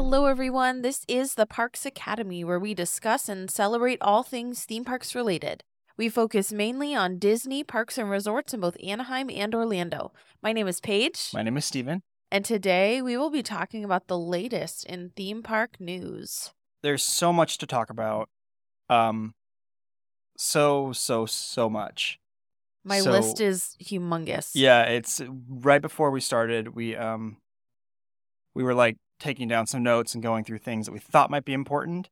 Hello, everyone. This is the Parks Academy, where we discuss and celebrate all things theme parks related. We focus mainly on Disney parks and resorts in both Anaheim and Orlando. My name is Paige, My name is Stephen. and today we will be talking about the latest in theme park news. There's so much to talk about. Um so so so much. My So- list is humongous. Yeah, it's right before we started, we um we were like taking down some notes and going through things that we thought might be important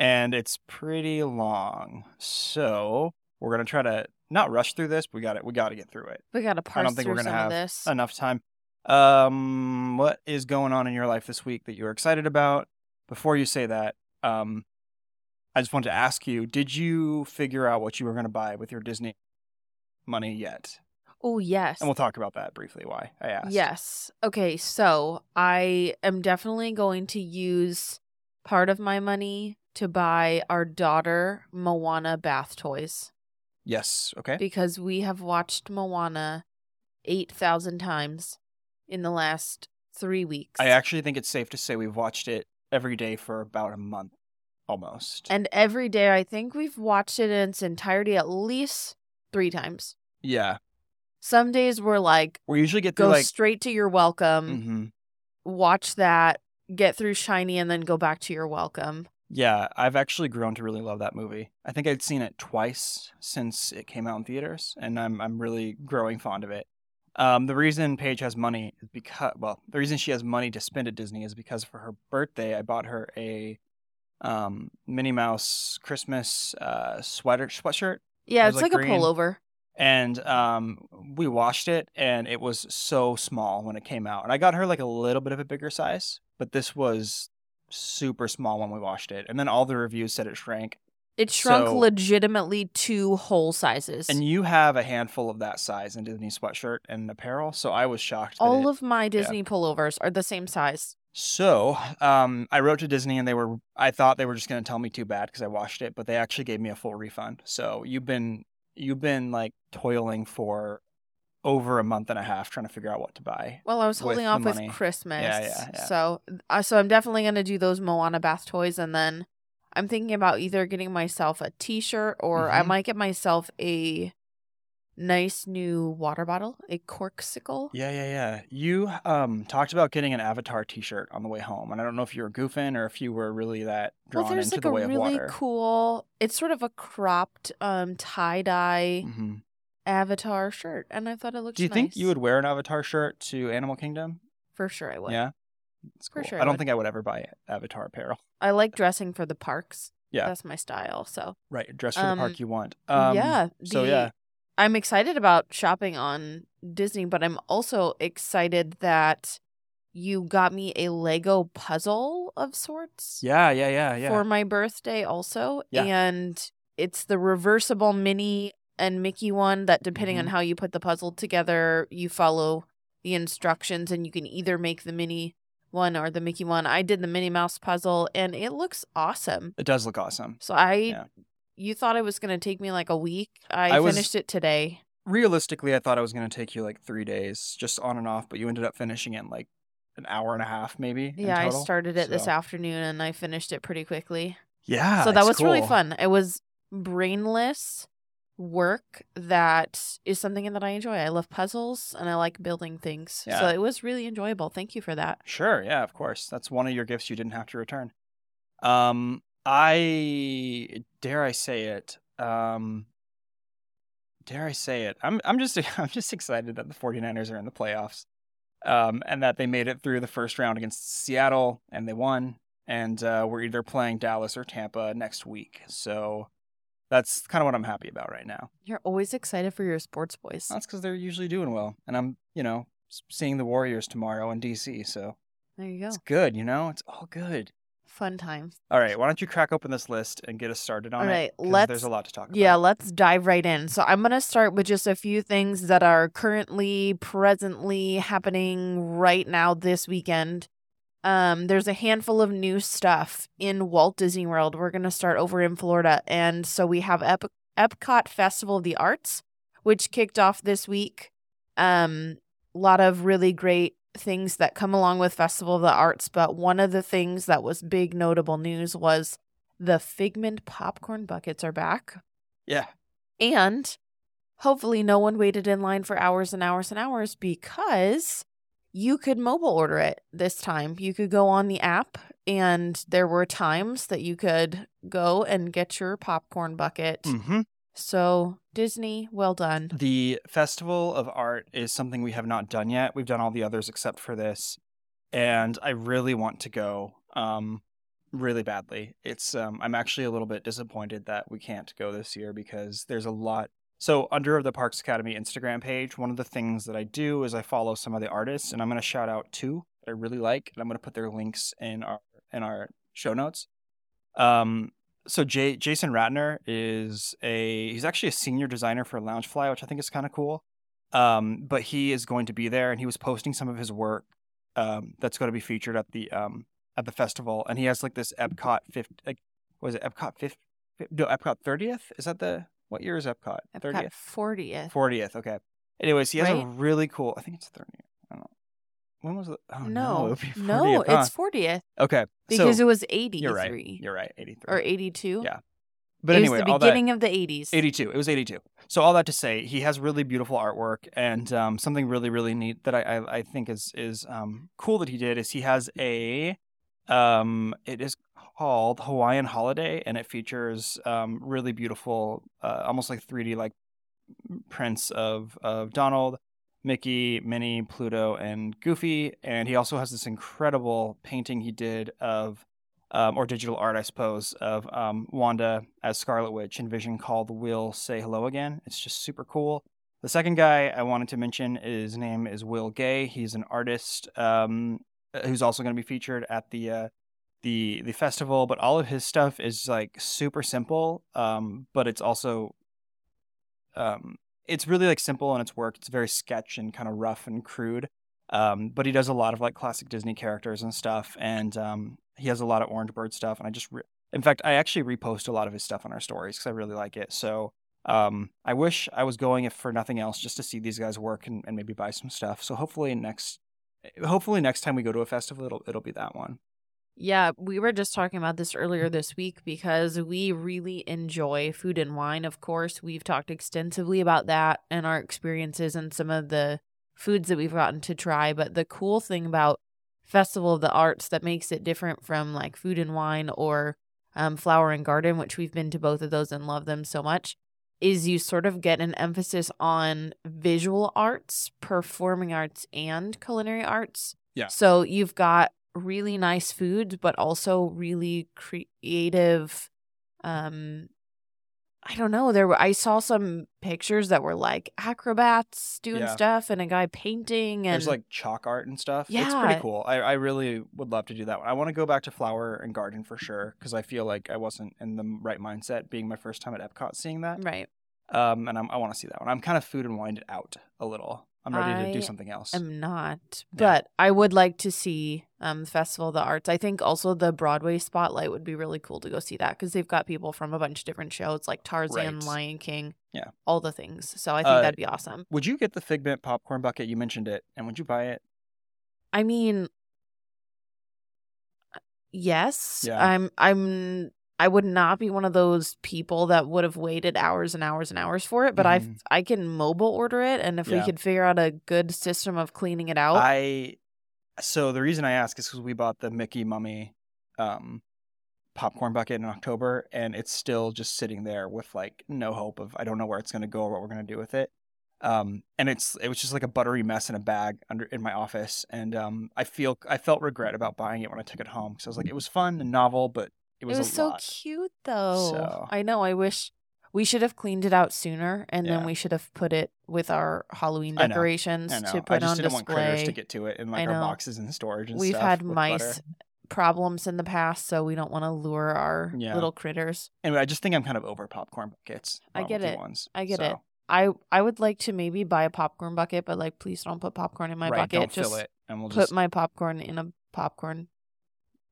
and it's pretty long. So, we're going to try to not rush through this, but we got it we got to get through it. we got to I parse don't think through we're going to have this. enough time. Um, what is going on in your life this week that you're excited about? Before you say that, um, I just want to ask you: Did you figure out what you were going to buy with your Disney money yet? Oh, yes. And we'll talk about that briefly. Why I asked. Yes. Okay, so I am definitely going to use part of my money to buy our daughter Moana bath toys Yes. Okay. because we have watched Moana 8,000 times in the last 3 weeks. I actually think it's safe to say we've watched it every day for about a month, almost. and every day I think we've watched it in its entirety at least 3 times. yeah, Some days we're like we usually get through go like. straight to your welcome, Mhm. watch that, get through Shiny and then go back to your welcome. Yeah, I've actually grown to really love that movie. I think I'd seen it twice since it came out in theaters, and I'm I'm really growing fond of it. Um, the reason Paige has money is because well, the reason she has money to spend at Disney is because for her birthday I bought her a um, Minnie Mouse Christmas uh, sweater sweatshirt, Yeah, It it's like, like, a pullover. And um, we washed it, and it was so small when it came out. And I got her like a little bit of a bigger size, but this was super small when we washed it. And then all the reviews said it shrank. It shrunk So- legitimately two whole sizes. And you have a handful of that size in Disney sweatshirt and apparel, so I was shocked. All it- of my Disney pullovers are the same size. so, um, I wrote to Disney, and they were. I thought they were just going to tell me too bad because I washed it, but they actually gave me a full refund. So you've been you've been like toiling for over a month and a half trying to figure out what to buy. Well, I was holding the off with money. Christmas. Yeah, yeah, yeah. So, uh, so I'm definitely gonna do those Moana bath toys, and then I'm thinking about either getting myself a T-shirt or I Mhm. might get myself a nice new water bottle, a Corkcicle. Yeah, yeah, yeah. You um talked about getting an Avatar T-shirt on the way home, and I don't know if you were goofing or if you were really that drawn Well, there's into like the a way really of water. cool. It's sort of a cropped um tie dye hmm Avatar shirt, and I thought it looked. Do you think you would wear an Avatar shirt to Animal Kingdom? For sure, I would. Yeah, it's For sure I I don't would. think I would ever buy Avatar apparel. I like dressing for the parks. Yeah. that's my style. So Right, dress for Um, the park you want. Um, yeah. So yeah, I'm excited about shopping on Disney, but I'm also excited that you got me a Lego puzzle of sorts yeah, yeah, yeah, yeah. for my birthday also. Yeah. And it's the reversible Minnie and Mickey one that depending on Mhm. how you put the puzzle together, you follow the instructions and you can either make the Minnie one or the Mickey one. I did the Minnie Mouse puzzle and it looks awesome. it does look awesome. So I Yeah. You thought it was going to take me like a week. I, I was- finished it today. Realistically, I thought it was going to take you like three days, just on and off, but you ended up finishing it in like an hour and a half, maybe. in Yeah, I started it this afternoon and I finished it pretty quickly. Yeah, so that was really fun. It was brainless work that is something that I enjoy. I love puzzles and I like building things. Yeah. So it was really enjoyable. Thank you for that. Sure, yeah, of course. That's one of your gifts you didn't have to return. Um, I dare I say it. Um, dare I say it? I'm I'm just I'm just excited that the 49ers are in the playoffs. Um, and that they made it through the first round against Seattle and they won. And uh, we're either playing Dallas or Tampa next week. So that's kind of what I'm happy about right now. You're always excited for your sports boys. That's because they're usually doing well. And I'm, you know, seeing the Warriors tomorrow in DC. So There you go. it's good, you know? It's all good. Fun times. All right, why don't you crack open this list and get us started on All it? right, 'cause let's- There's a lot to talk about. Yeah, let's dive right in. So I'm going to start with just a few things that are currently, presently happening right now this weekend. Um, there's a handful of new stuff in Walt Disney World. We're going to start over in Florida. And so we have Ep- Epcot Festival of the Arts, which kicked off this week. Um, a lot of really great things that come along with Festival of the Arts, but one of the things that was big notable news was the Figment popcorn buckets are back. Yeah. And hopefully no one waited in line for hours and hours and hours because you could mobile order it this time. You could go on the app and there were times that you could go and get your popcorn bucket. Mm-hmm. So, Disney, well done. The Festival of Art is something we have not done yet. We've done all the others except for this. And I really want to go um, really badly. It's um, I'm actually a little bit disappointed that we can't go this year because there's a lot so, under the Parks Academy Instagram page, one of the things that I do is I follow some of the artists, and I'm going to shout out two that I really like, and I'm going to put their links in our in our show notes. Um, so Jay, Jason Ratner is a he's actually a senior designer for Loungefly, which I think is kind of cool. Um, but he is going to be there, and he was posting some of his work um, that's going to be featured at the um, at the festival, and he has like this Epcot fifth, like, was it Epcot fifth? No, Epcot thirtieth. Is that the what year is Epcot? Epcot 40th. 40th. Okay. Anyways, he has a really cool. I think it's 30th. I don't know. When was it? Oh, no. no, it 40th, no, huh? it's 40th okay. because so, it was 83 you're right. You're right. 83. or 82. Yeah, but it anyway, was the all that beginning of the 80s. 82. It was 82. So all that to say, he has really beautiful artwork, and um, something really, really neat that I, I, I think is is um, cool that he did is he has a um, it is called Hawaiian Holiday, and it features um, really beautiful, uh, almost like 3D like prints of of Donald, Mickey, Minnie, Pluto, and Goofy, and he also has this incredible painting he did of um, or digital art, I suppose, of um, Wanda as Scarlet Witch and Vision called Will Say Hello Again. It's just super cool. The second guy I wanted to mention, his name is Will Gay. He's an artist um, who's also going to be featured at the uh, the the festival. But all of his stuff is like super simple, um, but it's also um, it's really like simple in its work. It's very sketch and kind of rough and crude. Um, but he does a lot of like classic Disney characters and stuff, and um, he has a lot of Orange Bird stuff. And I just, re- in fact, I actually repost a lot of his stuff on our stories because I really like it. So um, I wish I was going, if for nothing else, just to see these guys work and, and maybe buy some stuff. So hopefully next, hopefully next time we go to a festival, it'll it'll be that one. Yeah, we were just talking about this earlier this week because we really enjoy food and wine. Of course, we've talked extensively about that and our experiences and some of the foods that we've gotten to try. But the cool thing about Festival of the Arts that makes it different from like food and wine or um, Flower and Garden, which we've been to both of those and love them so much, is you sort of get an emphasis on visual arts, performing arts, and culinary arts. Yeah. So you've got really nice food, but also really creative. Um, I don't know. There were I saw some pictures that were like acrobats doing Yeah. stuff and a guy painting and There's like chalk art and stuff. Yeah, It's Yeah. pretty cool. I, I really would love to do that one. I want to go back to Flower and Garden for sure because I feel like I wasn't in the right mindset being my first time at Epcot seeing that. right. Um, and I'm, I want to see that one. I'm kind of food and wined out a little. I'm ready to do something else. I'm not, Yeah. but I would like to see um Festival of the Arts. I think also the Broadway spotlight would be really cool to go see that because they've got people from a bunch of different shows like Tarzan, Right. Lion King, Yeah. all the things. So I think Uh, that'd be awesome. Would you get the Figment popcorn bucket? You mentioned it, and would you buy it? I mean, yes, Yeah. I'm. I'm. I would not be one of those people that would have waited hours and hours and hours for it, but Mhm. I I can mobile order it, and if we could figure out a good system of cleaning it out, I. So the reason I ask is because we bought the Mickey Mummy, um, popcorn bucket in October, and it's still just sitting there with like no hope of I don't know where it's gonna go or what we're gonna do with it. Um, and it's it was just like a buttery mess in a bag under in my office, and um, I feel I felt regret about buying it when I took it home because I was like it was fun and novel, but it it was, was, a so lot. cute though. So- I know. I wish we should have cleaned it out sooner, and Yeah. then we should have put it with our Halloween I know. decorations I know. to put I just on didn't display. want critters to get to it in like our boxes and storage and We've had mice butter. problems in the past, so we don't want to lure our Yeah. little critters. Anyway, I just think I'm kind of over popcorn buckets. I get it. Ones. I get it. I I would like to maybe buy a popcorn bucket, but like please don't put popcorn in my right, bucket. don't Just fill it, and we'll put just. my popcorn in a popcorn.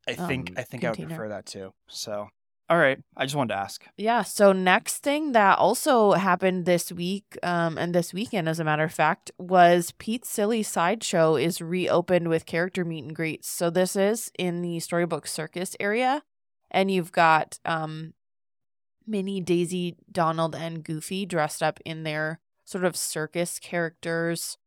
I think um, I think I would prefer that too. So All right. I just wanted to ask. Yeah. So next thing that also happened this week, um, and this weekend, as a matter of fact, was Pete's Silly Sideshow is reopened with character meet and greets. So this is in the Storybook Circus area, and you've got um, Minnie, Daisy, Donald, and Goofy dressed up in their sort of circus characters.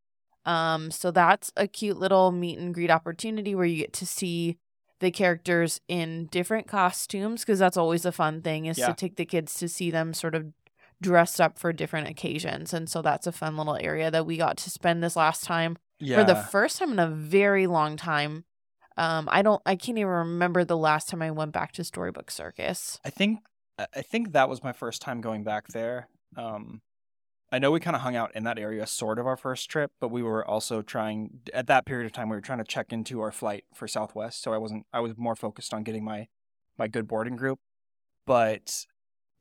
Um, so that's a cute little meet and greet opportunity where you get to see the characters in different costumes because that's always a fun thing is Yeah. to take the kids to see them sort of dressed up for different occasions and so that's a fun little area that we got to spend this last time Yeah. for the first time in a very long time um i don't i can't even remember the last time i went back to storybook circus I think I I think that was my first time going back there. Um, I know we kind of hung out in that area sort of our first trip, but we were also trying at that period of time we were trying to check into our flight for Southwest, so I wasn't I was more focused on getting my my good boarding group. But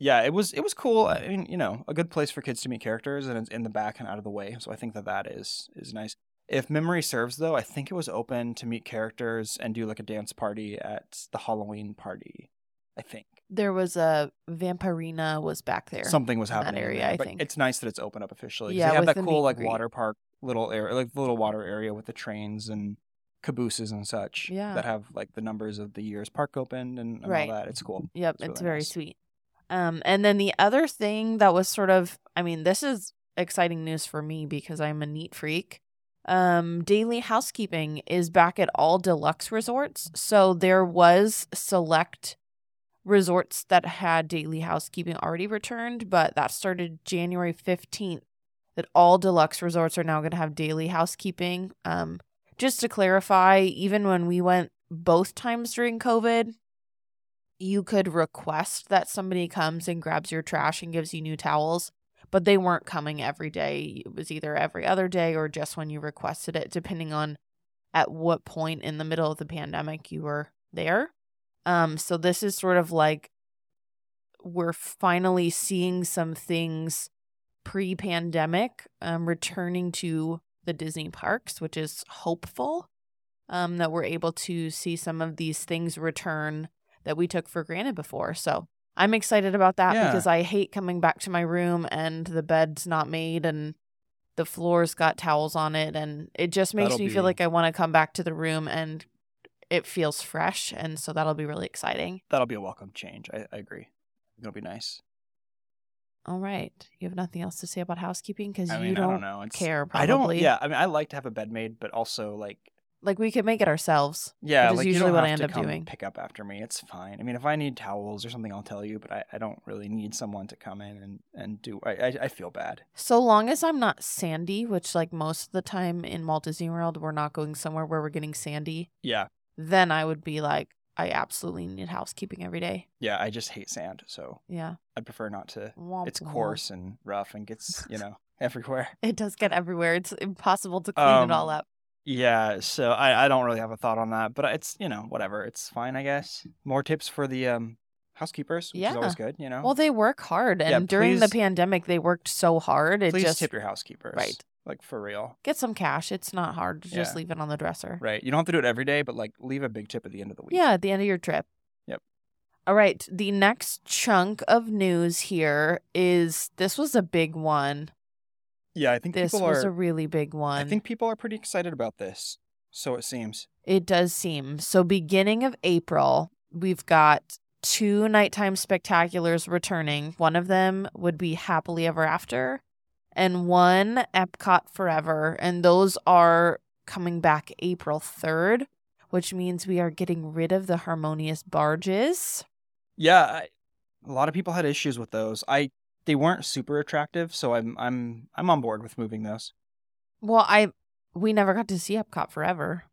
yeah, it was it was cool. I mean, you know, a good place for kids to meet characters and it's in the back and out of the way. So I think that that is is nice. If memory serves though, I think it was open to meet characters and do like a dance party at the Halloween party. I think. There was a vampirina was back there something was happening in that area, there, I but think. it's nice that it's open up officially. 'cause Yeah, they have with that the cool and like greet. water park little area, like the little water area with the trains and cabooses and such. Yeah. that have like the numbers of the years park opened and, and Right. all that. It's cool. Yep, It's it's, really very nice. sweet. Um, and then the other thing that was sort of, I mean, this is exciting news for me because I'm a neat freak. Um, daily housekeeping is back at all deluxe resorts. So there was select resorts that had daily housekeeping already returned, but that started January 15th. That all deluxe resorts are now going to have daily housekeeping. Um, just to clarify, even when we went both times during COVID, you could request that somebody comes and grabs your trash and gives you new towels, but they weren't coming every day. It was either every other day or just when you requested it, depending on at what point in the middle of the pandemic you were there. Um, so this is sort of like we're finally seeing some things pre-pandemic um, returning to the Disney parks, which is hopeful. Um, that we're able to see some of these things return that we took for granted before. So I'm excited about that Yeah. because I hate coming back to my room and the bed's not made and the floor's got towels on it. And it just makes That'll me feel like I want to come back to the room and it feels fresh. And so that'll be really exciting. That'll be a welcome change. I, I agree. It'll be nice. All right. You have nothing else to say about housekeeping because you mean, don't, I don't know. It's, care, I don't. probably. Yeah, I mean, I like to have a bed made, but also like, like we could make it ourselves. yeah, like usually what I end to up come doing. Pick up after me. It's fine. I mean, if I need towels or something, I'll tell you. But I, I don't really need someone to come in and and do. I I, I feel bad. So long as I'm not sandy, which like most of the time in Walt Disney World, we're not going somewhere where we're getting sandy, Yeah, then I would be like, I absolutely need housekeeping every day. yeah. I just hate sand, so Yeah. I'd prefer not to. Womp It's womp. coarse and rough and gets you know everywhere. It does get everywhere. It's impossible to clean it all Um, up. Yeah, so I, I don't really have a thought on that, but it's you know whatever, it's fine I guess. More tips for the um housekeepers, which is always good, you know. Well, they work hard, and Yeah, during the please- pandemic, they worked so hard. It Please just tip your housekeepers, right. Like for real, get some cash. It's not hard to just Yeah. leave it on the dresser. right? You don't have to do it every day, but like leave a big tip at the end of the week. Yeah, at the end of your trip. Yep. All right. The next chunk of news here is this was a big one. yeah. I think This people was are. a really big one. I think people are pretty excited about this. So it seems. It does seem. So, beginning of April, we've got two nighttime spectaculars returning. One of them would be Happily Ever After, and one Epcot Forever. And those are coming back April 3rd, which means we are getting rid of the harmonious barges. Yeah, I, a lot of people had issues with those. I they weren't super attractive, so I'm I'm I'm on board with moving those. Well, I we never got to see Epcot Forever.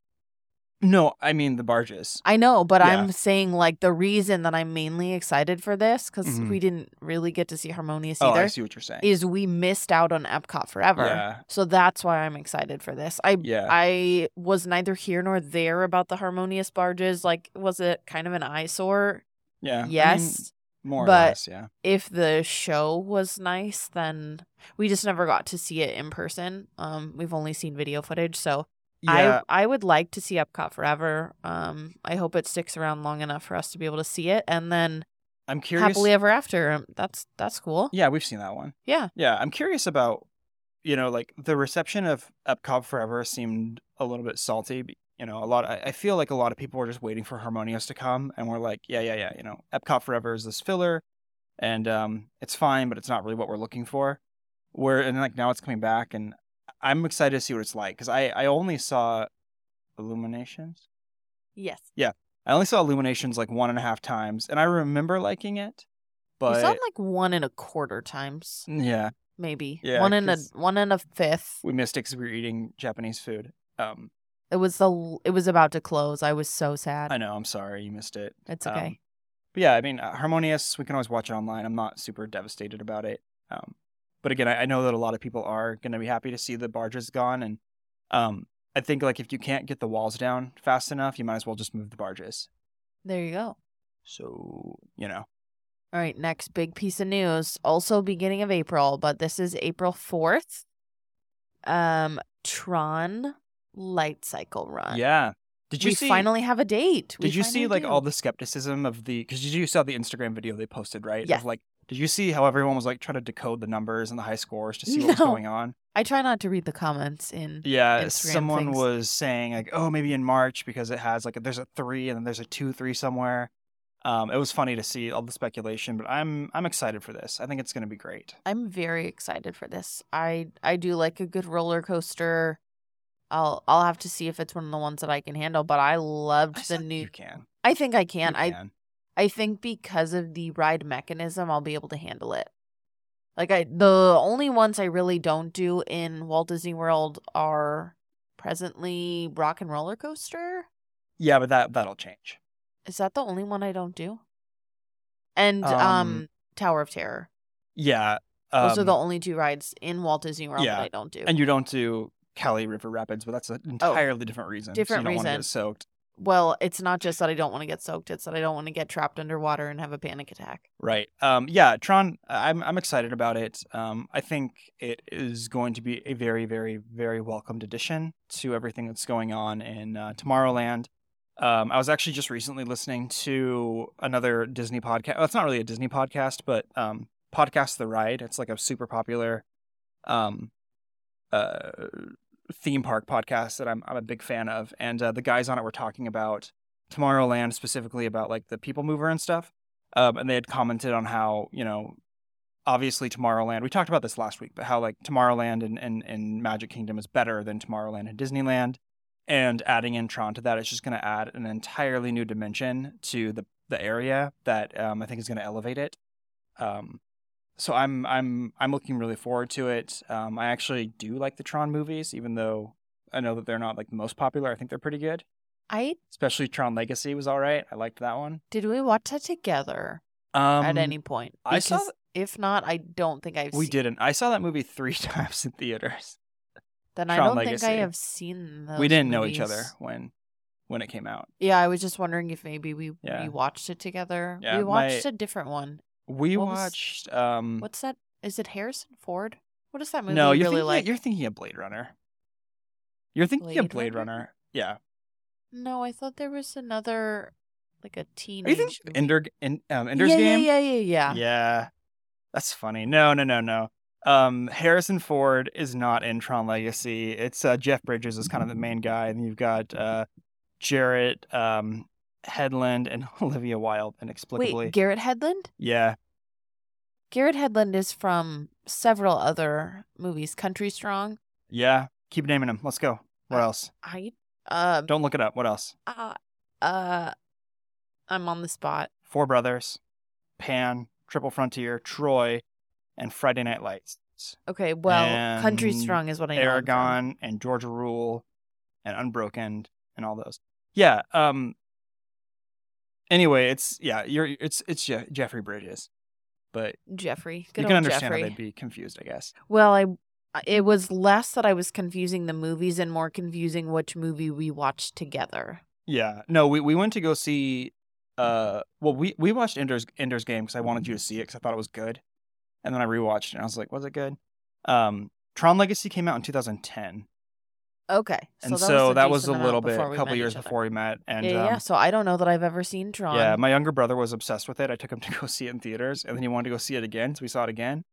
No, I mean the barges. I know, but Yeah. I'm saying like the reason that I'm mainly excited for this because Mhm. we didn't really get to see Harmonious Oh, either. I see what you're saying. is we missed out on Epcot forever. Yeah, So that's why I'm excited for this. I yeah. I was neither here nor there about the harmonious barges. Like, was it kind of an eyesore? Yeah. I mean, yes. more or but- less, yeah. if the show was nice, then we just never got to see it in person. Um, we've only seen video footage, so Yeah. I I would like to see Epcot forever. Um, I hope it sticks around long enough for us to be able to see it, and then I'm curious. Happily Ever After. Um, That's that's cool. yeah, we've seen that one. Yeah. Yeah, I'm curious about, you know, like the reception of Epcot Forever seemed a little bit salty. You know, a lot. I, I feel like a lot of people were just waiting for Harmonious to come, and we're like, yeah, yeah, yeah. You know, Epcot Forever is this filler, and um, it's fine, but it's not really what we're looking for. Where and like now it's coming back, and I'm excited to see what it's like because I I only saw Illuminations. Yes. Yeah, I only saw Illuminations like one and a half times, and I remember liking it, but you saw it like one and a quarter times, yeah, maybe. Yeah, One and a one and a fifth. we missed it because we were eating Japanese food. Um, It was the it was about to close. I was so sad. I know. I'm sorry you missed it. It's Um, okay. but yeah, I mean, uh, Harmonious. We can always watch it online. I'm not super devastated about it. Um, but again, I, I know that a lot of people are going to be happy to see the barges gone, and um, I think like if you can't get the walls down fast enough, you might as well just move the barges. there you go. So you know, All right, next big piece of news. Also beginning of April, but this is April 4th. Um Tron Light Cycle Run. yeah. Did you we see? finally have a date. We did you see like do. all the skepticism of the? Because you saw the Instagram video they posted, right? Yes. Of, like, did you see how everyone was like trying to decode the numbers and the high scores to see what was No. going on? I try not to read the comments in Yeah, Instagram someone things. was saying like, oh, maybe in March because it has like there's a three and then there's a two three somewhere. Um, it was funny to see all the speculation, but I'm I'm excited for this. I think it's going to be great. I'm very excited for this. I I do like a good roller coaster. I'll I'll have to see if it's one of the ones that I can handle, but I loved I the new you can. I think I can. You I can. I think because of the ride mechanism, I'll be able to handle it. Like I the only ones I really don't do in Walt Disney World are presently Rock and Roller Coaster. yeah, but that that'll change. Is that the only one I don't do? And um, Um, Tower of Terror. Yeah, Those are um, the only two rides in Walt Disney World yeah, that I don't do. and you don't do Kali River Rapids, but that's an entirely different reason. so Oh, different you don't want to reason. get soaked. Well, it's not just that I don't want to get soaked; it's that I don't want to get trapped underwater and have a panic attack. Right. Um, yeah, Tron, I'm I'm excited about it. Um, I think it is going to be a very, very, very welcomed addition to everything that's going on in uh, Tomorrowland. Um, I was actually just recently listening to another Disney podcast. Well, it's not really a Disney podcast, but um, podcast The Ride. It's like a super popular um, uh, theme park podcast that I'm I'm a big fan of, and uh, the guys on it were talking about Tomorrowland specifically about like the PeopleMover and stuff. Um, and they had commented on how you know, obviously Tomorrowland. We talked about this last week, but how like Tomorrowland and and, and Magic Kingdom is better than Tomorrowland and Disneyland. And adding in Tron to that, it's just going to add an entirely new dimension to the the area that um, I think is going to elevate it. Um, so I'm I'm I'm looking really forward to it. Um, I actually do like the Tron movies, even though I know that they're not like the most popular. I think they're pretty good. I Especially Tron Legacy was all right. I liked that one. did we watch that together Um, at any point? I saw Because if not, I don't think I've. We seen, didn't. I saw that movie three times in theaters. Then I don't think I have seen. We didn't know each other when when it came out. Yeah, I was just wondering if maybe we Yeah. we watched it together. Yeah, we watched my- a different one. We What was- watched. Um, What's that? Is it Harrison Ford? What is that movie? no, you you're really thinking. like? You're thinking of Blade Runner. You're thinking of Blade Blade Runner? Runner. Yeah. No, I thought there was another, like a Are you teenage. thinking. Ender, in, um, Ender's yeah, Game? Yeah, yeah, yeah, yeah. Yeah. That's funny. No, no, no, no. Um, Harrison Ford is not in Tron Legacy. It's uh, Jeff Bridges is kind of the main guy, and you've got uh, Jarrett um, Hedlund and Olivia Wilde inexplicably. Wait, Garrett Hedlund? yeah, Garrett Hedlund is from several other movies. Country Strong. yeah. Keep naming him. Let's go. What Uh, else? I uh Don't look it up. What else? uh, uh I'm on the spot. Four Brothers, Pan, Triple Frontier, Troy, and Friday Night Lights. Okay, well, Country Strong is what I know. Eragon and Georgia Rule and Unbroken and all those. Yeah. Um. Anyway, it's yeah. You're it's it's Je- Jeffrey Bridges, but Jeffrey. Good you can old understand Jeffrey. how they'd be confused, I guess. Well, I it was less that I was confusing the movies and more confusing which movie we watched together. Yeah. No, we we went to go see. Uh. Well, we we watched Ender's Ender's Game because I wanted you to see it because I thought it was good, and then I rewatched it and I was like, was it good? Um. Tron Legacy came out in 2010. Okay. and that so was that was a decent little amount bit, before a we couple met years each other. before we met. And yeah, yeah. um, So I don't know that I've ever seen Tron. yeah, my younger brother was obsessed with it. I took him to go see it in theaters, and then he wanted to go see it again, so we saw it again.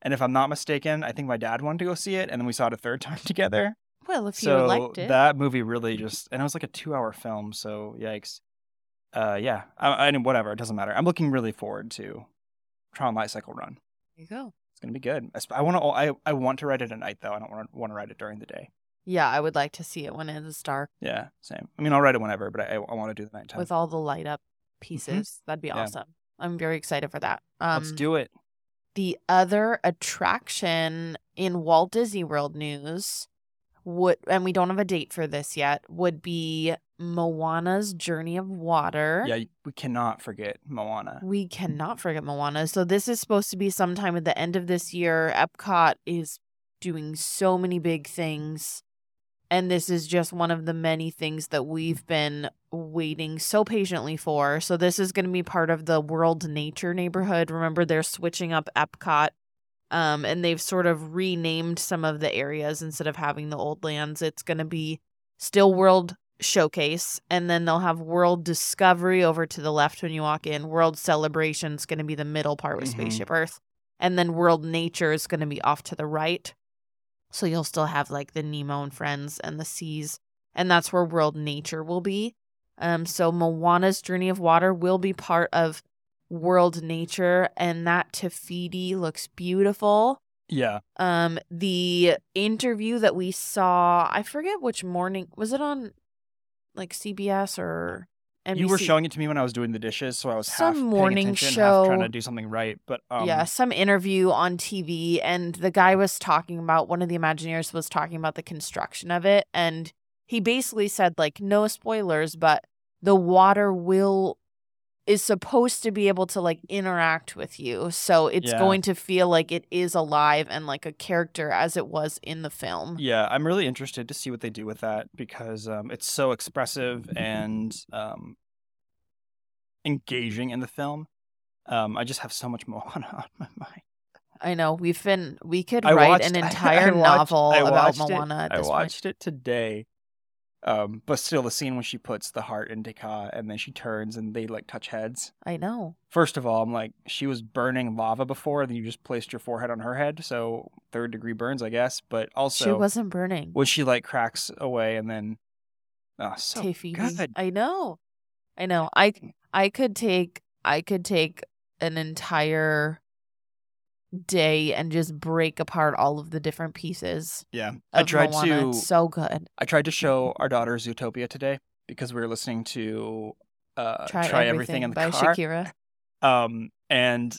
And if I'm not mistaken, I think my dad wanted to go see it, and then we saw it a third time together. well, if so you liked it, that movie really just, and it was like a two-hour film, so yikes. Uh, yeah, I, I mean, whatever, it doesn't matter. I'm looking really forward to Tron Light Cycle Run. there you go. It's gonna be good. I sp- I want to, I, I want to ride it at night though. I don't want to want to ride it during the day. Yeah, I would like to see it when it is dark Yeah, same. I mean, I'll ride it whenever, but I, I want to do the nighttime. with all the light up pieces. That'd be Mm-hmm. Yeah. awesome. I'm very excited for that. Um, Let's do it. the other attraction in Walt Disney World news would and we don't have a date for this yet would be Moana's Journey of Water. Yeah, we cannot forget Moana. We cannot forget Moana. So this is supposed to be sometime at the end of this year. Epcot is doing so many big things. And this is just one of the many things that we've been waiting so patiently for. So this is going to be part of the World Nature neighborhood. Remember they're switching up Epcot. Um, and they've sort of renamed some of the areas instead of having the old lands. It's going to be still World Showcase, and then they'll have World Discovery over to the left when you walk in. World Celebration is going to be the middle part with Mhm. Spaceship Earth, and then World Nature is going to be off to the right. So you'll still have like the Nemo and Friends and the seas, and that's where World Nature will be. Um, so Moana's Journey of Water will be part of World Nature, and that Tafiti looks beautiful Yeah, um the interview that we saw i forget which morning was it on like cbs or NBC? you were showing it to me when I was doing the dishes, so I was Some half paying morning attention, show. half trying to do something right. But um, yeah some interview on tv and the guy was talking about one of the imagineers was talking about the construction of it and he basically said like no spoilers but the water will is supposed to be able to like interact with you so it's Yeah. going to feel like it is alive and like a character as it was in the film yeah, I'm really interested to see what they do with that because um, it's so expressive and um, engaging in the film. Um, I just have so much Moana on my mind. I know we've been we could I write watched- an I- I entire watched- novel I about watched it- Moana at I this point. watched it today. Um, but still, the scene when she puts the heart into Ka and then she turns and they like touch heads. I know. First of all, I'm like, she was burning lava before, then you just placed your forehead on her head, so third degree burns, I guess. But also, she wasn't burning. when she like cracks away and then, oh, so good. I know. I know. I I could take I could take an entire day and just break apart all of the different pieces Yeah, I tried Moana. to, It's so good. I tried to show our daughter Zootopia today because we were listening to uh, Try, everything, in the by car. Shakira. Um, and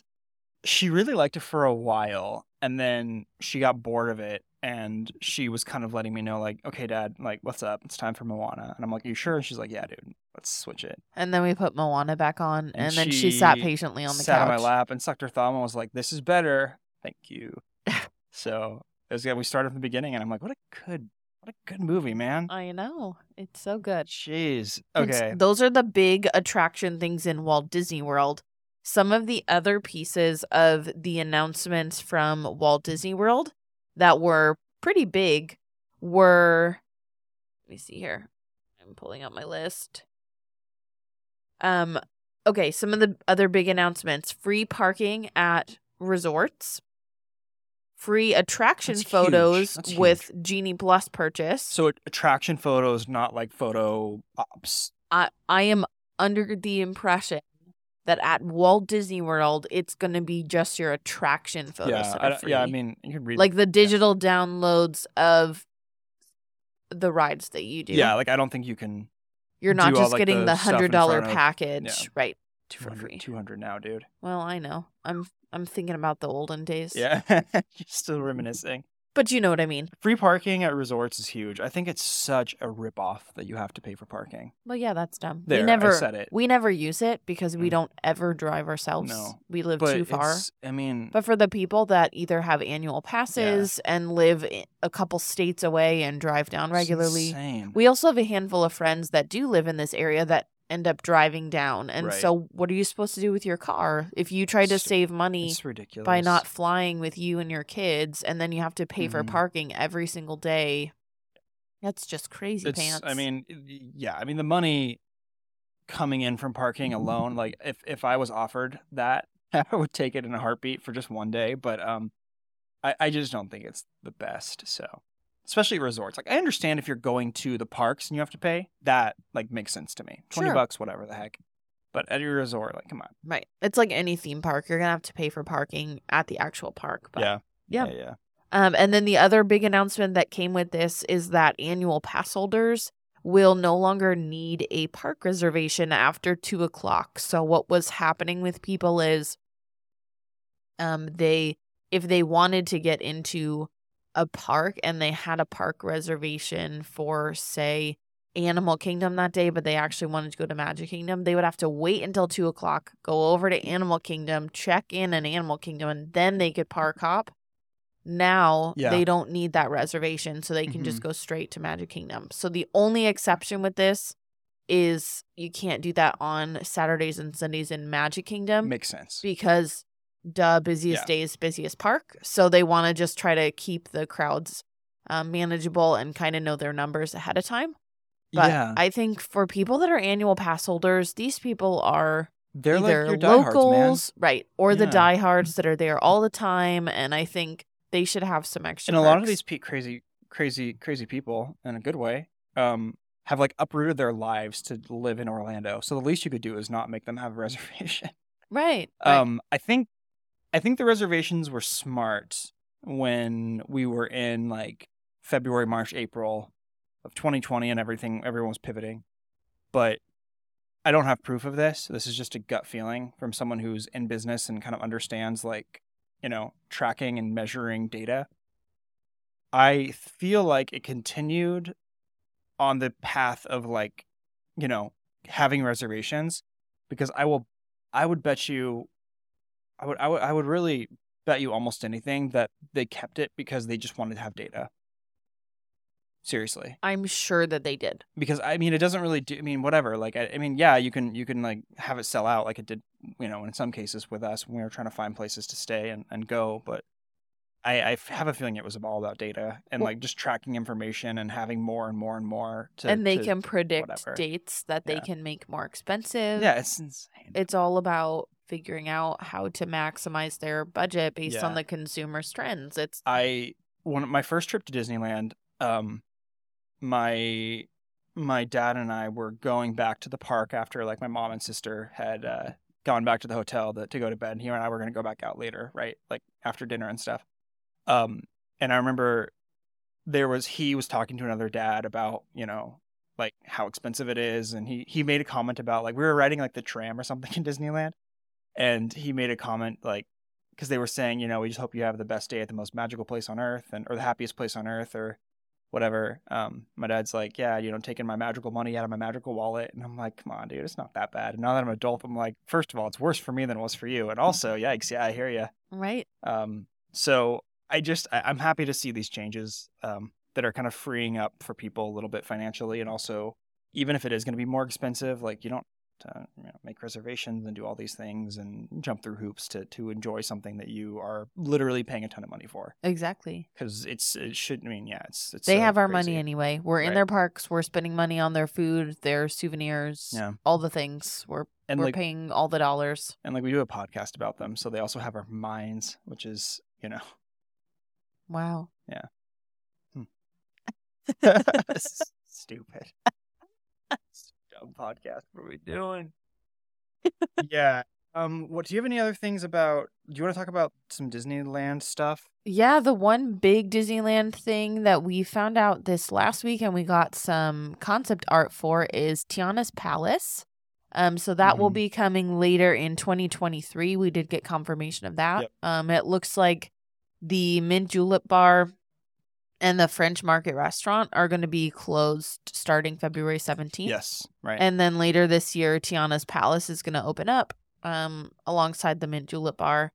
she really liked it for a while, and then she got bored of it, and she was kind of letting me know, like, "Okay, Dad, like, what's up? It's time for Moana." And I'm like, "You sure?" And she's like, "Yeah, dude, let's switch it." And then we put Moana back on, and, And then she sat patiently on the Sat couch. on my lap and sucked her thumb and was like, "This is better, thank you." so it was, yeah, we started from the beginning, and I'm like, "What a good, what a good movie, man." I know. It's so good. Jeez. It's- Okay. those are the big attraction things in Walt Disney World. Some of the other pieces of the announcements from Walt Disney World that were pretty big were let me see here. I'm pulling up my list. Um okay, some of the other big announcements. Free parking at resorts. Free attraction That's photos with Genie Plus purchase. So attraction photos, not like photo ops. I I am under the impression that at Walt Disney World it's going to be just your attraction photos. yeah, I, yeah. I mean, you could read like the digital downloads of the rides that you do. Yeah, like I don't think you can you're not all, just like, getting the the hundred dollar package, yeah. right? 200, free. 200 now, dude. Well, I know. I'm I'm thinking about the olden days. Yeah, you're still reminiscing. But you know what I mean. Free parking at resorts is huge. I think it's such a ripoff that you have to pay for parking. Well, yeah, that's dumb. There, we never I said it. we never use it because we Mm. don't ever drive ourselves. No, we live But too far. it's- I mean, But for the people that either have annual passes and live a couple states away and drive down regularly, we also have a handful of friends that do live in this area that end up driving down. And Right. so, what are you supposed to do with your car if you try to It's- save money ridiculous. by not flying with you and your kids, and then you have to pay for Mhm. parking every single day? That's just crazy it's pants. I mean, yeah, I mean the money coming in from parking alone, like if if I was offered that, I would take it in a heartbeat for just one day. But um, I I just don't think it's the best. So, especially resorts, like I understand if you're going to the parks and you have to pay, that like makes sense to me. Twenty Sure. bucks, whatever the heck. But at your resort, like, come on. right. It's like any theme park. You're gonna have to pay for parking at the actual park. But yeah, yeah. yeah, yeah. Um, and then the other big announcement that came with this is that annual pass holders will no longer need a park reservation after two o'clock. So what was happening with people is, um, they if they wanted to get into a park and they had a park reservation for say Animal Kingdom that day, but they actually wanted to go to Magic Kingdom, they would have to wait until two o'clock, go over to Animal Kingdom, check in in Animal Kingdom, and then they could park hop. Now Yeah. they don't need that reservation, so they can just Mm-hmm. go straight to Magic Kingdom. So the only exception with this is you can't do that on Saturdays and Sundays in Magic Kingdom Makes sense. because duh busiest Yeah. days busiest park. So they want to just try to keep the crowds um, manageable and kind of know their numbers ahead of time. But yeah, i think for people that are annual pass holders these people are they're like either man. locals right or the diehards that are there all the time and i think they should have some extra and a lot of these pe- crazy crazy crazy people in a good way um have like uprooted their lives to live in orlando. So the least you could do is not make them have a reservation. Right, right. um i think i think the reservations were smart when we were in like february march april of 2020 and everything everyone was pivoting. But i don't have proof of this. This is just a gut feeling from someone who's in business and kind of understands like you know tracking and measuring data. I feel like it continued on the path of like you know having reservations because i will i would bet you i would i would, I would really bet you almost anything that they kept it because they just wanted to have data. Seriously. I'm sure that they did. Because I mean it doesn't really do I mean whatever like I, I mean yeah you can you can like have it sell out like it did you know in some cases with us when we were trying to find places to stay and, and go but I, I have a feeling it was all about data and Well- like just tracking information and having more and more and more to and they to- can predict whatever. dates that they can make more expensive yeah it's insane it's all about figuring out how to maximize their budget based on the consumer's trends. It's I when my first trip to Disneyland, um, my my dad and I were going back to the park after like my mom and sister had uh, gone back to the hotel to, to go to bed. And he and I were going to go back out later, right? Like after dinner and stuff. Um, and I remember there was he was talking to another dad about you know like how expensive it is, and he he made a comment about like we were riding like the tram or something in Disneyland, and he made a comment like because they were saying, you know, we just hope you have the best day at the most magical place on earth and or the happiest place on earth or whatever. Um, my dad's like, yeah, you know, taking my magical money out of my magical wallet, and I'm like, come on, dude, it's not that bad. And now that I'm an adult, I'm like, first of all, it's worse for me than it was for you, and also, yikes, yeah, I hear you. right. Um, so I just I, I'm happy to see these changes um, that are kind of freeing up for people a little bit financially, and also even if it is going to be more expensive, like you don't uh, you know, make reservations and do all these things and jump through hoops to to enjoy something that you are literally paying a ton of money for Exactly. because it's it should I mean yeah it's it's They so have our crazy. money anyway. We're in their parks. We're spending money on their food, their souvenirs, Yeah. all the things. We're and we're like paying all the dollars. and like we do a podcast about them, so they also have our minds, which is you know Wow. Yeah. Stupid. Dumb podcast. What are we doing? yeah. Um. What do you have any other things about? Do you want to talk about some Disneyland stuff? Yeah, the one big Disneyland thing that we found out this last week and we got some concept art for is Tiana's Palace. Um, so that will Mhm. be coming later in 2023. We did get confirmation of that. Yep. Um, it looks like the Mint Julep Bar and the French Market Restaurant are going to be closed starting February 17th. Yes. Right. And then later this year, Tiana's Palace is going to open up um, alongside the Mint Julep Bar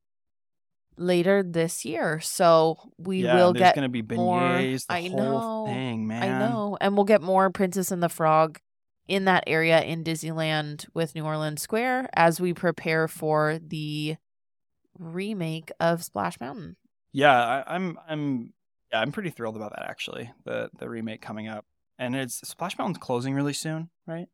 later this year. So we yeah, will get gonna be more- beignets. The I know, thing, man. I know. And we'll get more Princess and the Frog in that area in Disneyland with New Orleans Square as we prepare for the remake of Splash Mountain. Yeah, I, I'm. I'm. Yeah, I'm pretty thrilled about that actually. The the remake coming up. and it's Splash Mountain's closing really soon, right?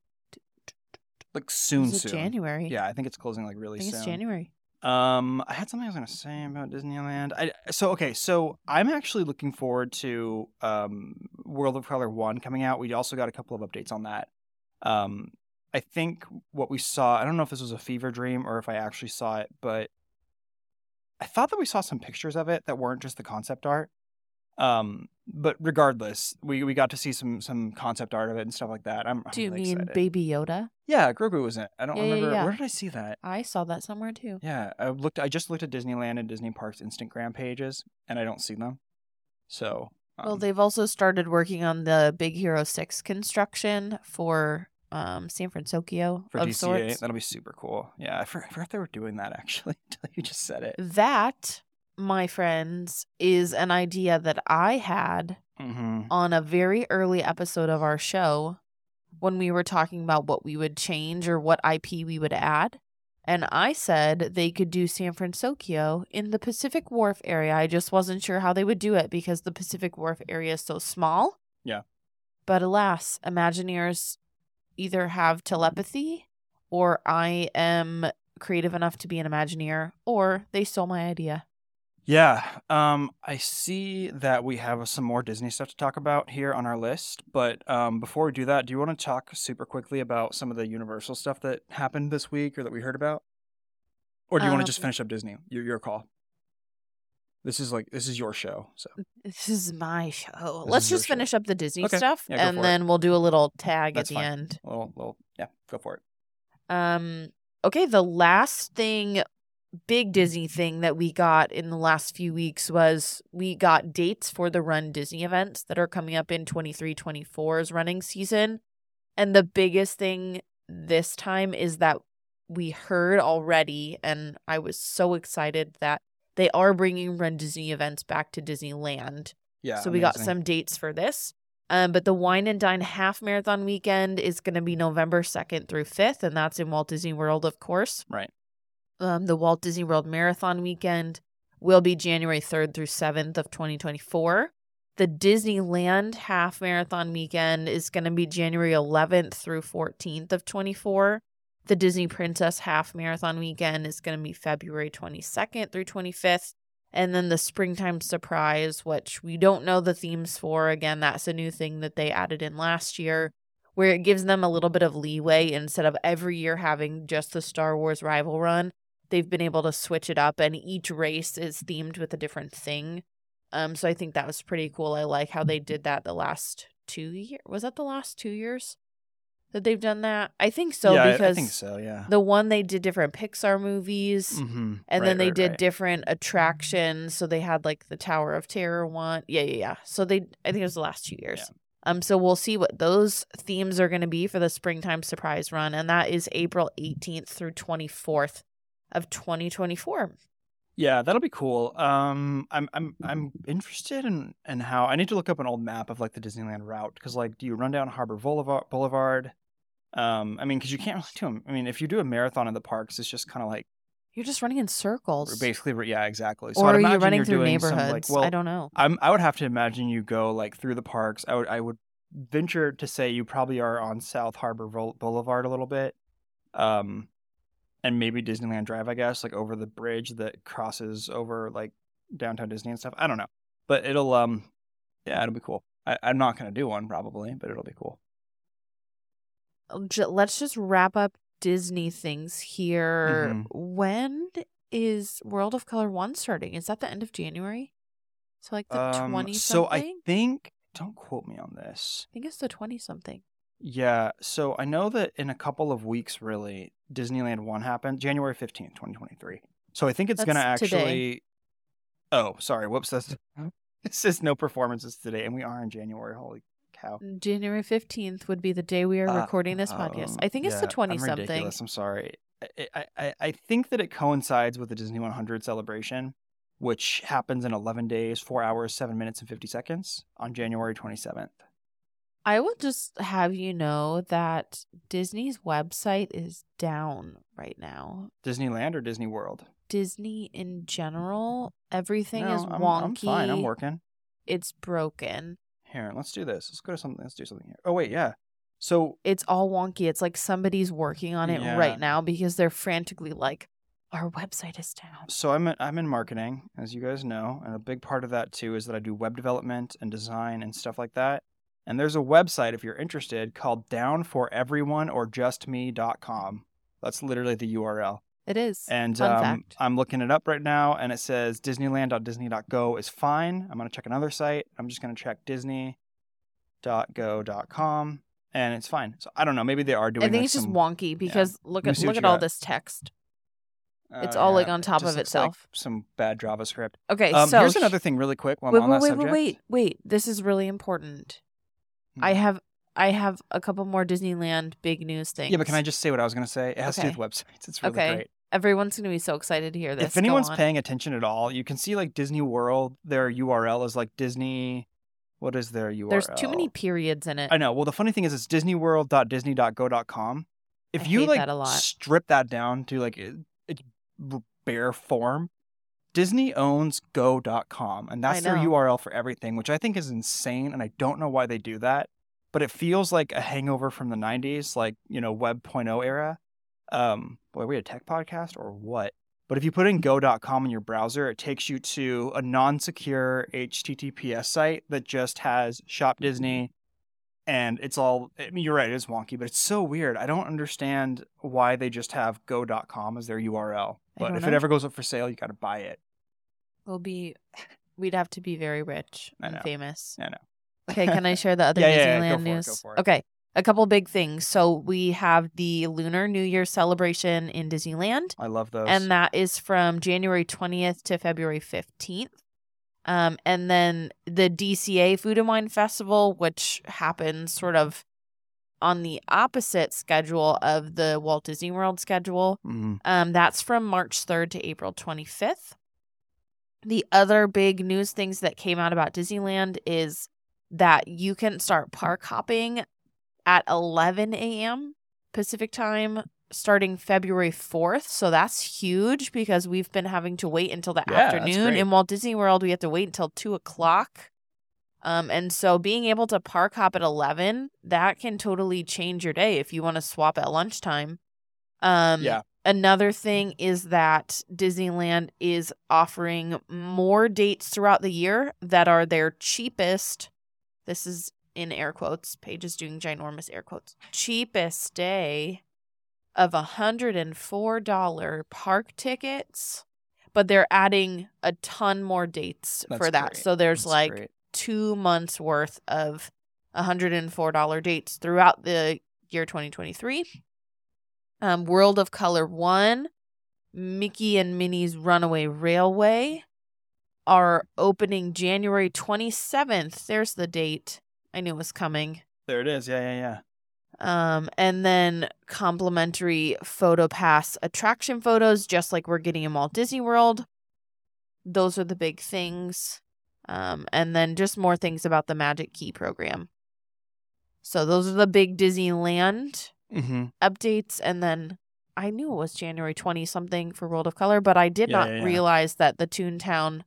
Like soon, soon. January? Yeah, I think it's closing like I really think soon. it's January. Um, I had something I was gonna say about Disneyland. I so okay, so I'm actually looking forward to um World of Color one coming out. We also got a couple of updates on that. Um, I think what we saw. I don't know if this was a fever dream or if I actually saw it, but I thought that we saw some pictures of it that weren't just the concept art. Um, but regardless, we, we got to see some some concept art of it and stuff like that. I'm, I'm Do you really mean excited. Baby Yoda? Yeah, Grogu was in. I don't Yeah, yeah, remember yeah. where did I see that. I saw that somewhere too. Yeah, I looked. I just looked at Disneyland and Disney Parks Instagram pages, and I don't see them. So, um, Well, they've also started working on the Big Hero 6 construction for um, San Francisco for of DCA, sorts. that'll be super cool. Yeah, I, forgot they were doing that actually until you just said it. That, my friends, is an idea that I had Mm-hmm. on a very early episode of our show when we were talking about what we would change or what IP we would add. And I said they could do San Francisco in the Pacific Wharf area. I just wasn't sure how they would do it because the Pacific Wharf area is so small. Yeah. But alas, Imagineers either have telepathy or I am creative enough to be an Imagineer or they stole my idea. Yeah, um, I see that we have some more Disney stuff to talk about here on our list. But um, before we do that, do you want to talk super quickly about some of the Universal stuff that happened this week or that we heard about, or do you want to just Um, finish up Disney? Your your call. This is like this is your show, so This is my show. This Let's just show. finish up the Disney Okay. stuff Yeah, and it. then we'll do a little tag That's at the fine. end. little little yeah, go for it. Um okay, the last thing big Disney thing that we got in the last few weeks was we got dates for the Run Disney events that are coming up in 23-24's running season. And the biggest thing this time is that we heard already and I was so excited that they are bringing Run Disney events back to Disneyland. Yeah. so we got some dates for this. Um, but the Wine and Dine Half Marathon weekend is going to be November 2nd through 5th, and that's in Walt Disney World, of course. Right. Um, the Walt Disney World Marathon weekend will be January 3rd through 7th of 2024. The Disneyland Half Marathon weekend is going to be January 11th through 14th of 24. The Disney Princess Half Marathon weekend is going to be February 22nd through 25th. And then the springtime surprise, which we don't know the themes for. Again, that's a new thing that they added in last year, where it gives them a little bit of leeway instead of every year having just the Star Wars rival run. They've been able to switch it up, and each race is themed with a different thing. Um, so I think that was pretty cool. I like how they did that the last two years. Was that the last two years that they've done that? I think so yeah, I- because I think so. Yeah. the one they did different Pixar movies Mm-hmm. and then they did different attractions. So they had like the Tower of Terror one. Yeah, yeah, yeah. So they, I think it was the last two years. Um, so we'll see what those themes are going to be for the springtime surprise run, and that is April 18th through 24th of 2024. Yeah, that'll be cool. Um, I'm I'm I'm interested in in how I need to look up an old map of like the Disneyland route because like, do you run down Harbor Boulevard? Boulevard? Um, I mean, because you can't really do them. I mean, if you do a marathon in the parks, it's just kind of like You're just running in circles, basically, yeah, exactly. So or I'd are you running through neighborhoods? like, well, I don't know. I'm I would have to imagine you go like through the parks. I would I would venture to say you probably are on South Harbor Boulevard a little bit. Um and maybe Disneyland Drive, I guess, like over the bridge that crosses over like downtown Disney and stuff. I don't know. But it'll um yeah, it'll be cool. I, I'm not gonna do one probably, but it'll be cool. J- Let's just wrap up Disney things here. Mhm. When is World of Color one starting? Is that the end of January? So like the Um, twenty so I think don't quote me on this. I think it's the twenty something. Yeah, so I know that in a couple of weeks, really, Disneyland One happened January fifteenth, twenty twenty three. So I think it's gonna That's today. actually. Oh, sorry. Whoops. That's it says no performances today, and we are in January. Holy cow! January fifteenth would be the day we are Uh, recording this podcast. um, I think it's the twenty I'm something. I'm sorry. I, I I think that it coincides with the Disney One Hundred celebration, which happens in eleven days, four hours, seven minutes, and fifty seconds on January twenty seventh. I will just have you know that Disney's website is down right now. Disneyland or Disney World? Disney in general, everything is No, I'm- wonky. I'm fine. I'm working. It's broken. Here, let's do this. Let's go to something. Let's do something here. Oh wait, yeah. So It's all wonky. It's like somebody's working on it Yeah. right now because they're frantically like, our website is down. so I'm in, I'm in marketing, as you guys know, and a big part of that too is that I do web development and design and stuff like that. And there's a website if you're interested called Down for Everyone or Just Me.com. That's literally the URL. It is. And Fun um, fact. I'm looking it up right now, and it says Disneyland.Disney.go is fine. I'm going to check another site. I'm just going to check Disney.go.com, and it's fine. So I don't know. Maybe they are doing. I think it's just some- wonky because look at look at all got. this text. it's uh, all, like, on top of looks like itself. some bad JavaScript. Okay, Um, so here's another thing, really quick. While wait, I'm on wait, that wait, subject. wait, wait. This is really important. I Hmm. have I have a couple more Disneyland big news things. Yeah, but can I just say what I was going to say? It has to do with websites. It's really Okay. great. Everyone's gonna be so excited to hear this. if anyone's paying attention at all, you can see like Disney World. Their URL is like Disney. What is their URL? there's too many periods in it. I know. Well, the funny thing is, it's DisneyWorld.Disney.go.com. If I you like that strip that down to like it- its bare form, Disney owns Go.com, and that's their. URL for everything, which I think is insane, and I don't know why they do that. But it feels like a hangover from the '90s, like you know, Web.0 era. Um, boy, are we a tech podcast or what? But if you put in go.com in your browser, it takes you to a non secure HTTPS site that just has Shop Disney. And it's all, I mean, you're right, it is wonky, but it's so weird. I don't understand why they just have go.com as their URL. But if know. it ever goes up for sale, you got to buy it. We'll be we'd have to be very rich and famous. I know. Okay, can I share the other Yeah, yeah, yeah, go for it, go news? for it. Okay. A couple big things. So we have the Lunar New Year celebration in Disneyland. I love those. and that is from January 20th to February 15th. Um, and then the DCA Food and Wine Festival, which happens sort of on the opposite schedule of the Walt Disney World schedule. Mhm. Um, that's from March 3rd to April 25th. The other big news things that came out about Disneyland is that you can start park hopping at 11 a.m. Pacific time starting February 4th. So that's huge because we've been having to wait until the Yeah, afternoon. In Walt Disney World, we have to wait until 2 o'clock. Um, and so being able to park hop at 11, that can totally change your day if you want to swap at lunchtime. Um, Yeah. Another thing is that Disneyland is offering more dates throughout the year that are their cheapest. This is in air quotes. Paige is doing ginormous air quotes. Cheapest day of $104 park tickets, but they're adding a ton more dates for that. great. So there's That's like great. two months worth of $104 dates throughout the year 2023. Um, World of Color 1, Mickey and Minnie's Runaway Railway are opening January 27th. There's the date. I knew it was coming. There it is. Yeah, yeah, yeah. Um, and then complimentary photo pass attraction photos, just like we're getting in Walt Disney World. Those are the big things. Um, and then just more things about the Magic Key program. So those are the big Disneyland Mm-hmm. updates. And then I knew it was January 20 something for World of Color, but I did Yeah, not yeah, yeah. realize that the Toontown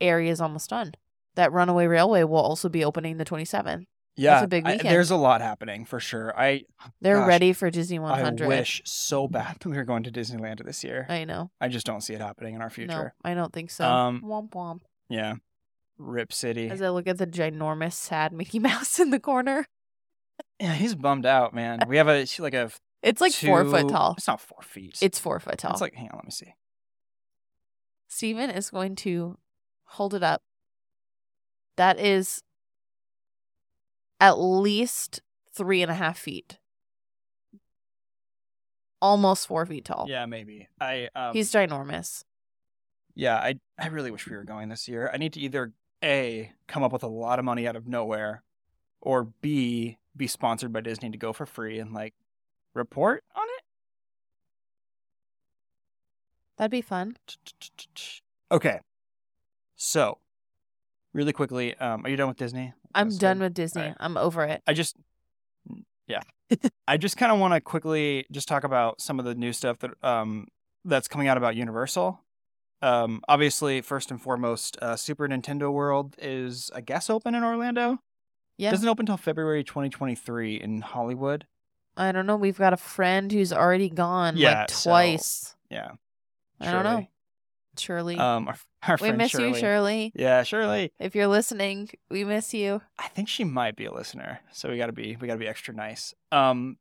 area is almost done. That Runaway Railway will also be opening the 27th. Yeah, a big I- there's a lot happening for sure. I They're Gosh, ready for Disney 100. I wish so bad that we were going to Disneyland this year. I know. I just don't see it happening in our No, future. I don't think so. Um, womp womp. Yeah. Rip City. As I look at the ginormous, sad Mickey Mouse in the corner, Yeah, he's bummed out, man. We have a like a it's like four foot tall. It's not four feet. It's four foot tall. It's like hang on, let me see. Stephen is going to hold it up. That is at least three and a half feet. Almost four feet tall. Yeah, maybe. I um He's ginormous. yeah, I I really wish we were going this year. I need to either A come up with a lot of money out of nowhere or B be sponsored by Disney to go for free and like report on it. That'd be fun. Okay. So, really quickly, um, are you done with Disney? I'm That's done good. with Disney. Alright. I'm over it. I just, yeah, I just kind of want to quickly just talk about some of the new stuff that um that's coming out about Universal. Um, obviously, first and foremost, uh, Super Nintendo World is I guess open in Orlando. Yeah. Doesn't open until February 2023 in Hollywood. I don't know. We've got a friend who's already gone Yeah, like so- twice. Yeah. I don't know. Shirley. Um, our, our we miss Shirley. you, Shirley. Yeah, Shirley. If you're listening, we miss you. I think she might be a listener, so we gotta be we gotta be extra nice. Um,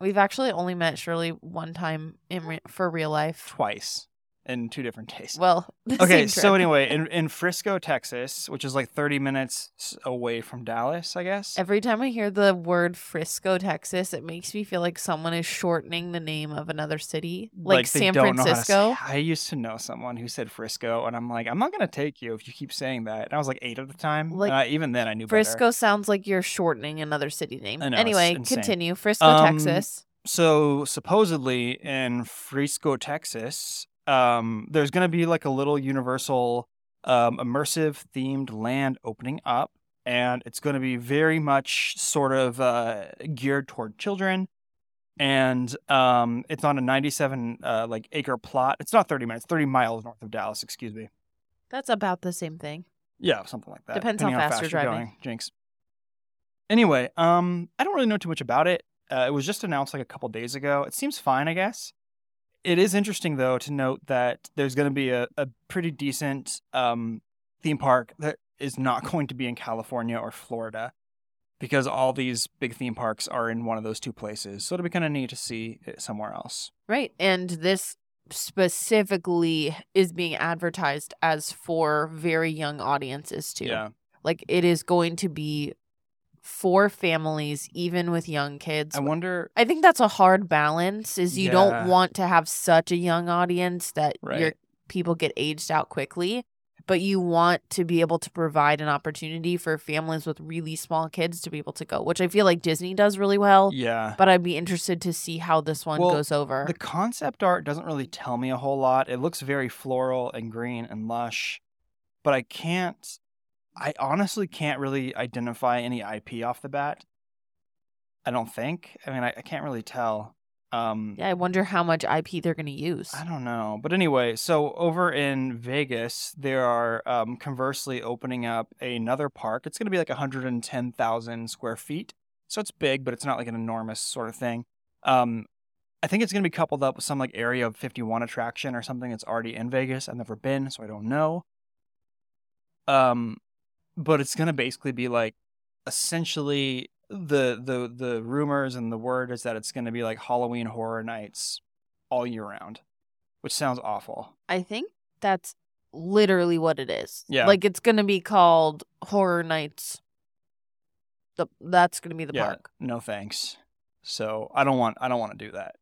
We've actually only met Shirley one time in re- for real life. twice in two different days. Well, okay, so anyway, in in Frisco, Texas, which is like 30 minutes away from Dallas, I guess. Every time I hear the word Frisco, Texas, it makes me feel like someone is shortening the name of another city, like, they San don't know how to Francisco. I used to know someone who said Frisco, and I'm like, I'm not gonna take you if you keep saying that. And I was like eight at the time. Like, I, even then, I knew Frisco sounds like you're shortening another city name. Know, anyway, continue. Frisco, Um, Texas. so supposedly in Frisco, Texas, um, there's gonna be like a little universal, um, immersive themed land opening up, and it's gonna be very much sort of uh, geared toward children. And um, it's on a 97 uh, like acre plot. It's not 30 minutes, 30 miles north of Dallas. Excuse me. That's about the same thing. Yeah, something like that. Depends how depending fast you're driving. going. Jinx. Anyway, um, I don't really know too much about it. Uh, it was just announced like a couple days ago. It seems fine, I guess. It is interesting though to note that there's going to be a, a pretty decent um, theme park that is not going to be in California or Florida because all these big theme parks are in one of those two places. So it'll be kind of neat to see it somewhere else. Right. And this specifically is being advertised as for very young audiences too. Yeah. Like it is going to be for families, even with young kids. I wonder. I think that's a hard balance is you Yeah. don't want to have such a young audience that your people get aged out quickly, but you want to be able to provide an opportunity for families with really small kids to be able to go, which I feel like Disney does really well. Yeah. But I'd be interested to see how this one Well, goes over. The concept art doesn't really tell me a whole lot. It looks very floral and green and lush, but I can't. I honestly can't really identify any IP off the bat. I don't think. I mean, I, I can't really tell. Um, yeah, I wonder how much IP they're going to use. I don't know. But anyway, so over in Vegas, there are um, conversely opening up another park. It's going to be like 110,000 square feet. So it's big, but it's not like an enormous sort of thing. Um, I think it's going to be coupled up with some like Area of 51 attraction or something that's already in Vegas. I've never been, so I don't know. Um, but it's going to basically be like essentially the the the rumors and the word is that it's going to be like Halloween horror nights all year round, which sounds awful. I think that's literally what it is. Yeah. Like it's going to be called Horror Nights. The that's going to be the yeah, park. no thanks. So I don't want I don't want to do that.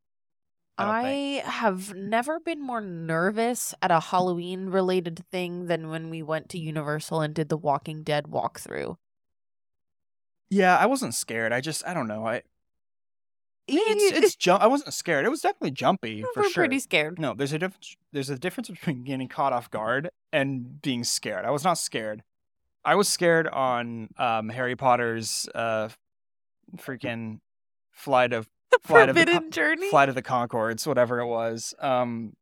I I, have never been more nervous at a Halloween related thing than when we went to Universal and did the Walking Dead walkthrough. Yeah, I wasn't scared. I just I don't know. I it's it's jump. I wasn't scared. It was definitely jumpy for We're sure. pretty scared. No, there's a difference. There's a difference between getting caught off guard and being scared. I was not scared. I was scared on um, Harry Potter's uh, freaking flight of Flight of the Forbidden Journey. flight of the Conchords, whatever it was. Um,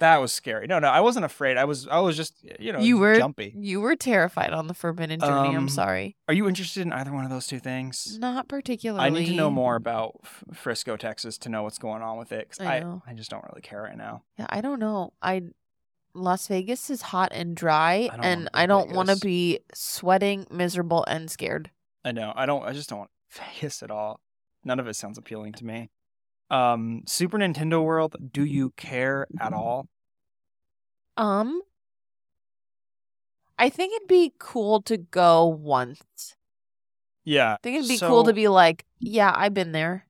that was scary. No, no, I wasn't afraid. I was I was just you know You were- jumpy. You were terrified on the Forbidden Journey. I'm Um, sorry. Are you interested in either one of those two things? Not particularly. I need to know more about F- Frisco, Texas, to know what's going on with it. 'cause I I. I just don't really care right now. Yeah, I don't know. I Las Vegas is hot and dry, I and I don't want to be sweating, miserable, and scared. I know. I don't. I just don't want Vegas at all. None of it sounds appealing to me. Um, Super Nintendo World. Do you care at all? Um, I think it'd be cool to go once. Yeah. I think it'd be cool to be like, yeah, I've been there.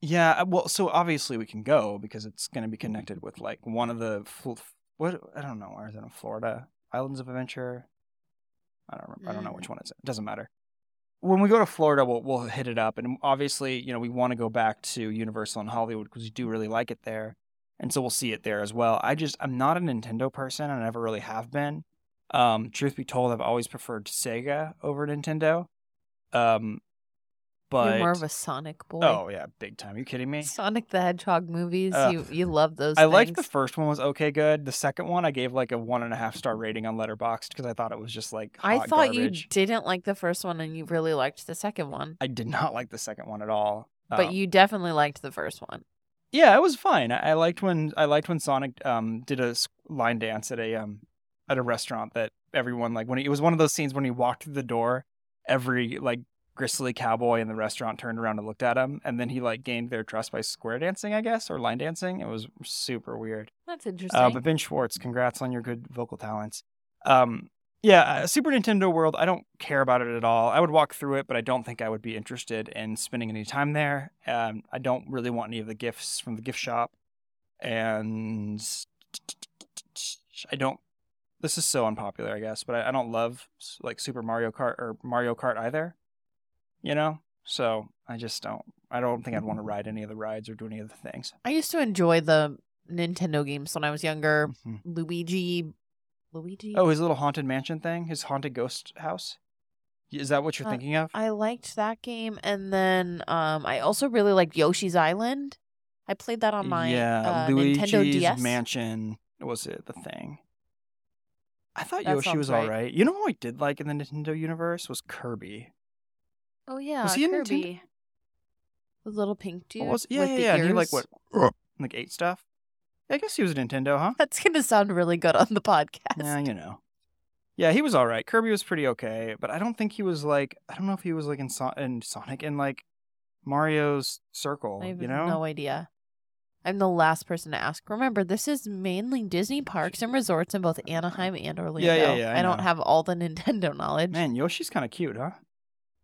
Yeah. uh, Well, so obviously we can go because it's going to be connected with like one of the fl- what I don't know. Where is it in Florida? Islands of Adventure. I don't. Remember. I don't know Mm. which one it's. It doesn't matter. When we go to Florida, we'll we'll hit it up, and obviously, you know, we want to go back to Universal and Hollywood because we do really like it there, and so we'll see it there as well. I just I'm not a Nintendo person, I never really have been. Um, truth be told, I've always preferred Sega over Nintendo. Um, but You're more of a Sonic boy. oh yeah, big time. you kidding me? Sonic the Hedgehog movies. Ugh. you you love those. I liked the things. first one was okay good. The second one I gave like a one and a half star rating on Letterboxd because I thought it was just like I hot thought you didn't like the first one and you really liked the second one, I did not like the second one at all. but Um, you definitely liked the first one. yeah, it was fine. I, I liked when I liked when Sonic um did a s- line dance at a um at a restaurant that everyone like when he, it was one of those scenes when he walked through the door, every like gristly cowboy in the restaurant turned around and looked at him, and then he like gained their trust by square dancing, I guess, or line dancing. It was super weird. That's interesting. Uh, but Ben Schwartz, congrats on your good vocal talents. Um, yeah, uh, Super Nintendo World, I don't care about it at all. I would walk through it, but I don't think I would be interested in spending any time there. Um, I don't really want any of the gifts from the gift shop. And I don't. This is so unpopular, I guess, but I, I don't love like Super Mario Kart or Mario Kart either. You know, so I just don't. I don't think I'd want to ride any of the rides or do any of the things. I used to enjoy the Nintendo games when I was younger. Mhm. Luigi, Luigi. Oh, his little haunted mansion thing, his haunted ghost house. Is that what you're Uh, thinking of? I liked that game, and then um, I also really liked Yoshi's Island. I played that on my yeah, uh, Luigi's Nintendo DS. Mansion was it the thing? I thought That Yoshi was right. all right. You know who I did like in the Nintendo universe was Kirby. Oh yeah, Was he in Nintendo? Kirby. The little pink oh, dude. What was yeah yeah yeah? And he like what uh, like ate stuff. I guess he was a Nintendo, huh? That's gonna sound really good on the podcast. Yeah, you know. Yeah, he was all right. Kirby was pretty okay, but I don't think he was like I don't know if he was like in, so- in Sonic and like Mario's circle. I have you know, no idea. I'm the last person to ask. Remember, this is mainly Disney parks and resorts in both Anaheim and Orlando. yeah, yeah, yeah. I don't have all the Nintendo knowledge. man, Yoshi's kind of cute, huh?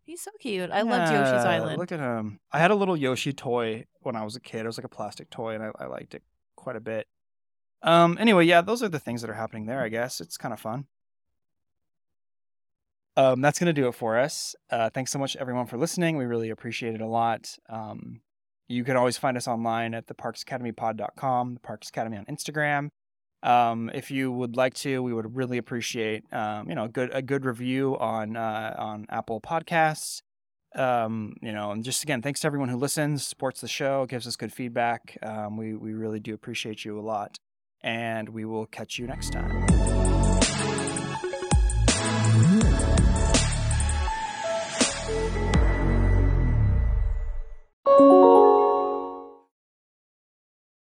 He's so cute. I loved Yoshi's Island. Look at him. I had a little Yoshi toy when I was a kid. It was like a plastic toy, and I, I liked it quite a bit. Um. Anyway, yeah, those are the things that are happening there. I guess it's kind of fun. Um, that's gonna do it for us. Uh, thanks so much, everyone, for listening. We really appreciate it a lot. Um, you can always find us online at theparksacademypod.com, the Parks Academy on Instagram. Um, if you would like to, we would really appreciate um, you know a good a good review on uh, on Apple Podcasts. Um, you know, and just again, thanks to everyone who listens, supports the show, gives us good feedback. Um, we we really do appreciate you a lot, and we will catch you next time.